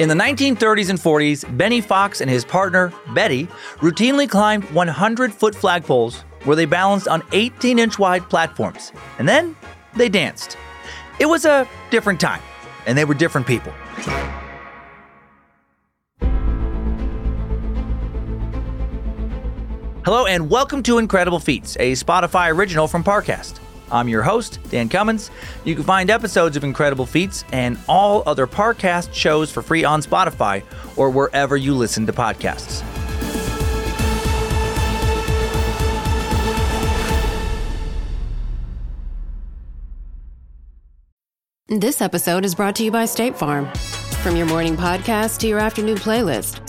In the 1930s and 40s, Benny Fox and his partner, Betty, routinely climbed 100 foot flagpoles where they balanced on 18 inch wide platforms. And then they danced. It was a different time, and they were different people. Hello, and welcome to Incredible Feats, a Spotify original from Parcast. I'm your host, Dan Cummins. You can find episodes of Incredible Feats and all other Parcast shows for free on Spotify or wherever you listen to podcasts. This episode is brought to you by State Farm. From your morning podcast to your afternoon playlist,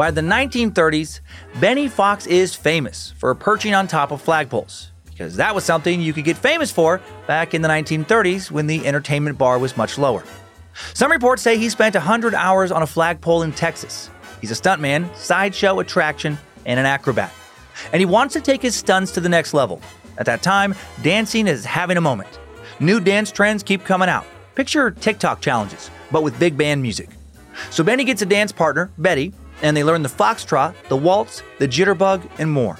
By the 1930s, Benny Fox is famous for perching on top of flagpoles, because that was something you could get famous for back in the 1930s when the entertainment bar was much lower. Some reports say he spent 100 hours on a flagpole in Texas. He's a stuntman, sideshow attraction, and an acrobat. And he wants to take his stunts to the next level. At that time, dancing is having a moment. New dance trends keep coming out. Picture TikTok challenges, but with big band music. So Benny gets a dance partner, Betty, and they learn the foxtrot, the waltz, the jitterbug, and more.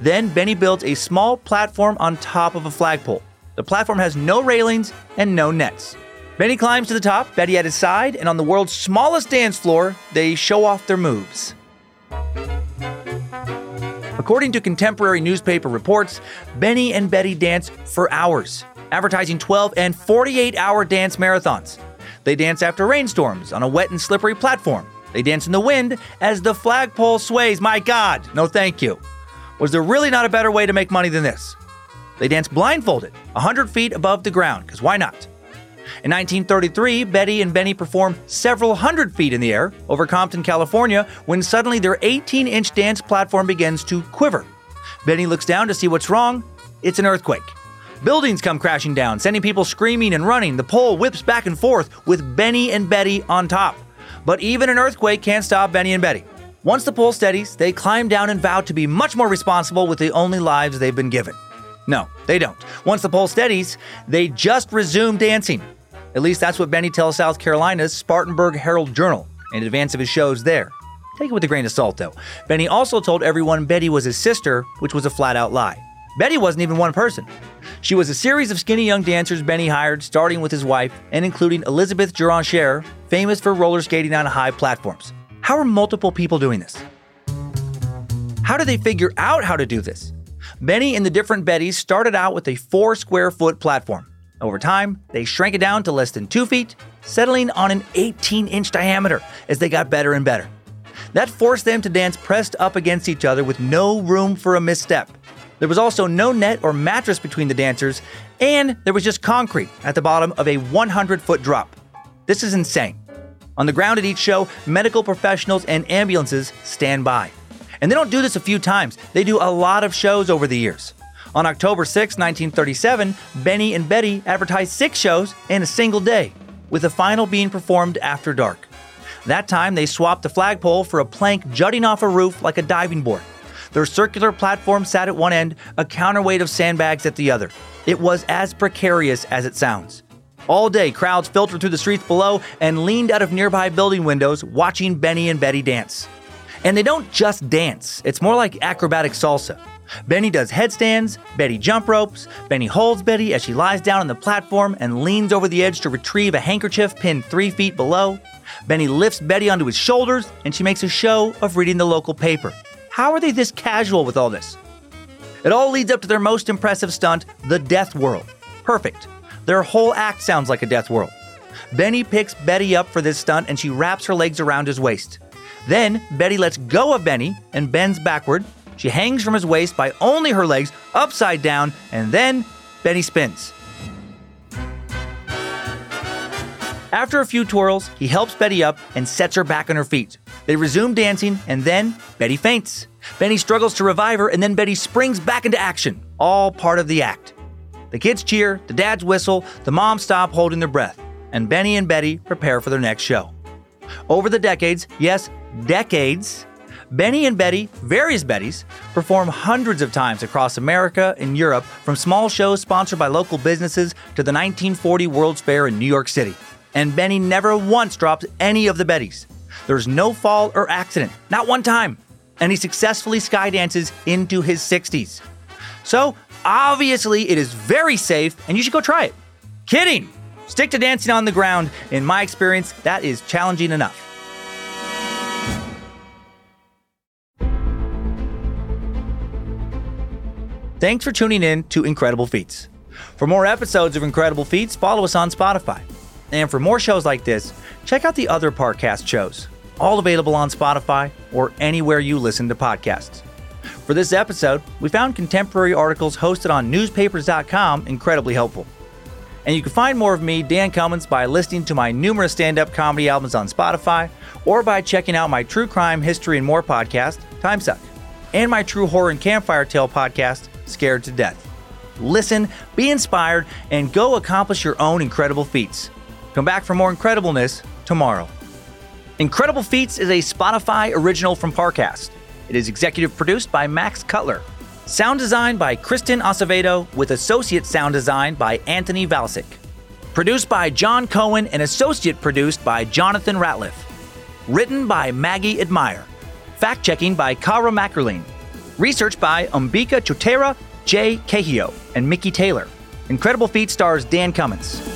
Then Benny builds a small platform on top of a flagpole. The platform has no railings and no nets. Benny climbs to the top, Betty at his side, and on the world's smallest dance floor, they show off their moves. According to contemporary newspaper reports, Benny and Betty dance for hours, advertising 12 and 48 hour dance marathons. They dance after rainstorms on a wet and slippery platform. They dance in the wind as the flagpole sways. My God, no thank you. Was there really not a better way to make money than this? They dance blindfolded, 100 feet above the ground, because why not? In 1933, Betty and Benny perform several hundred feet in the air over Compton, California, when suddenly their 18 inch dance platform begins to quiver. Benny looks down to see what's wrong. It's an earthquake. Buildings come crashing down, sending people screaming and running. The pole whips back and forth with Benny and Betty on top. But even an earthquake can't stop Benny and Betty. Once the pole steadies, they climb down and vow to be much more responsible with the only lives they've been given. No, they don't. Once the pole steadies, they just resume dancing. At least that's what Benny tells South Carolina's Spartanburg Herald Journal in advance of his shows there. Take it with a grain of salt, though. Benny also told everyone Betty was his sister, which was a flat out lie. Betty wasn't even one person. She was a series of skinny young dancers Benny hired, starting with his wife and including Elizabeth Durancher, famous for roller skating on high platforms. How are multiple people doing this? How do they figure out how to do this? Benny and the different Bettys started out with a four square foot platform. Over time, they shrank it down to less than two feet, settling on an 18 inch diameter as they got better and better. That forced them to dance pressed up against each other with no room for a misstep. There was also no net or mattress between the dancers, and there was just concrete at the bottom of a 100 foot drop. This is insane. On the ground at each show, medical professionals and ambulances stand by. And they don't do this a few times, they do a lot of shows over the years. On October 6, 1937, Benny and Betty advertised six shows in a single day, with the final being performed after dark. That time, they swapped the flagpole for a plank jutting off a roof like a diving board. Their circular platform sat at one end, a counterweight of sandbags at the other. It was as precarious as it sounds. All day, crowds filtered through the streets below and leaned out of nearby building windows watching Benny and Betty dance. And they don't just dance, it's more like acrobatic salsa. Benny does headstands, Betty jump ropes, Benny holds Betty as she lies down on the platform and leans over the edge to retrieve a handkerchief pinned three feet below. Benny lifts Betty onto his shoulders and she makes a show of reading the local paper. How are they this casual with all this? It all leads up to their most impressive stunt, the Death Whirl. Perfect. Their whole act sounds like a death whirl. Benny picks Betty up for this stunt and she wraps her legs around his waist. Then Betty lets go of Benny and bends backward. She hangs from his waist by only her legs upside down, and then Benny spins. After a few twirls, he helps Betty up and sets her back on her feet. They resume dancing, and then Betty faints. Benny struggles to revive her, and then Betty springs back into action, all part of the act. The kids cheer, the dads whistle, the moms stop holding their breath, and Benny and Betty prepare for their next show. Over the decades, yes, decades, Benny and Betty, various Bettys, perform hundreds of times across America and Europe, from small shows sponsored by local businesses to the 1940 World's Fair in New York City. And Benny never once drops any of the Bettys. There's no fall or accident, not one time. And he successfully skydances into his 60s. So, obviously, it is very safe, and you should go try it. Kidding! Stick to dancing on the ground. In my experience, that is challenging enough. Thanks for tuning in to Incredible Feats. For more episodes of Incredible Feats, follow us on Spotify. And for more shows like this, check out the other Parcast shows, all available on Spotify or anywhere you listen to podcasts. For this episode, we found contemporary articles hosted on newspapers.com incredibly helpful. And you can find more of me, Dan Cummins, by listening to my numerous stand up comedy albums on Spotify or by checking out my true crime, history, and more podcast, Timesuck, and my true horror and campfire tale podcast, Scared to Death. Listen, be inspired, and go accomplish your own incredible feats. Come back for more incredibleness tomorrow. Incredible Feats is a Spotify original from Parcast. It is executive produced by Max Cutler. Sound design by Kristen Acevedo with associate sound design by Anthony Valsic. Produced by John Cohen and associate produced by Jonathan Ratliff. Written by Maggie Admire. Fact checking by Kara Mackerlin. Research by Umbika Chotera, Jay Cahio, and Mickey Taylor. Incredible Feat stars Dan Cummins.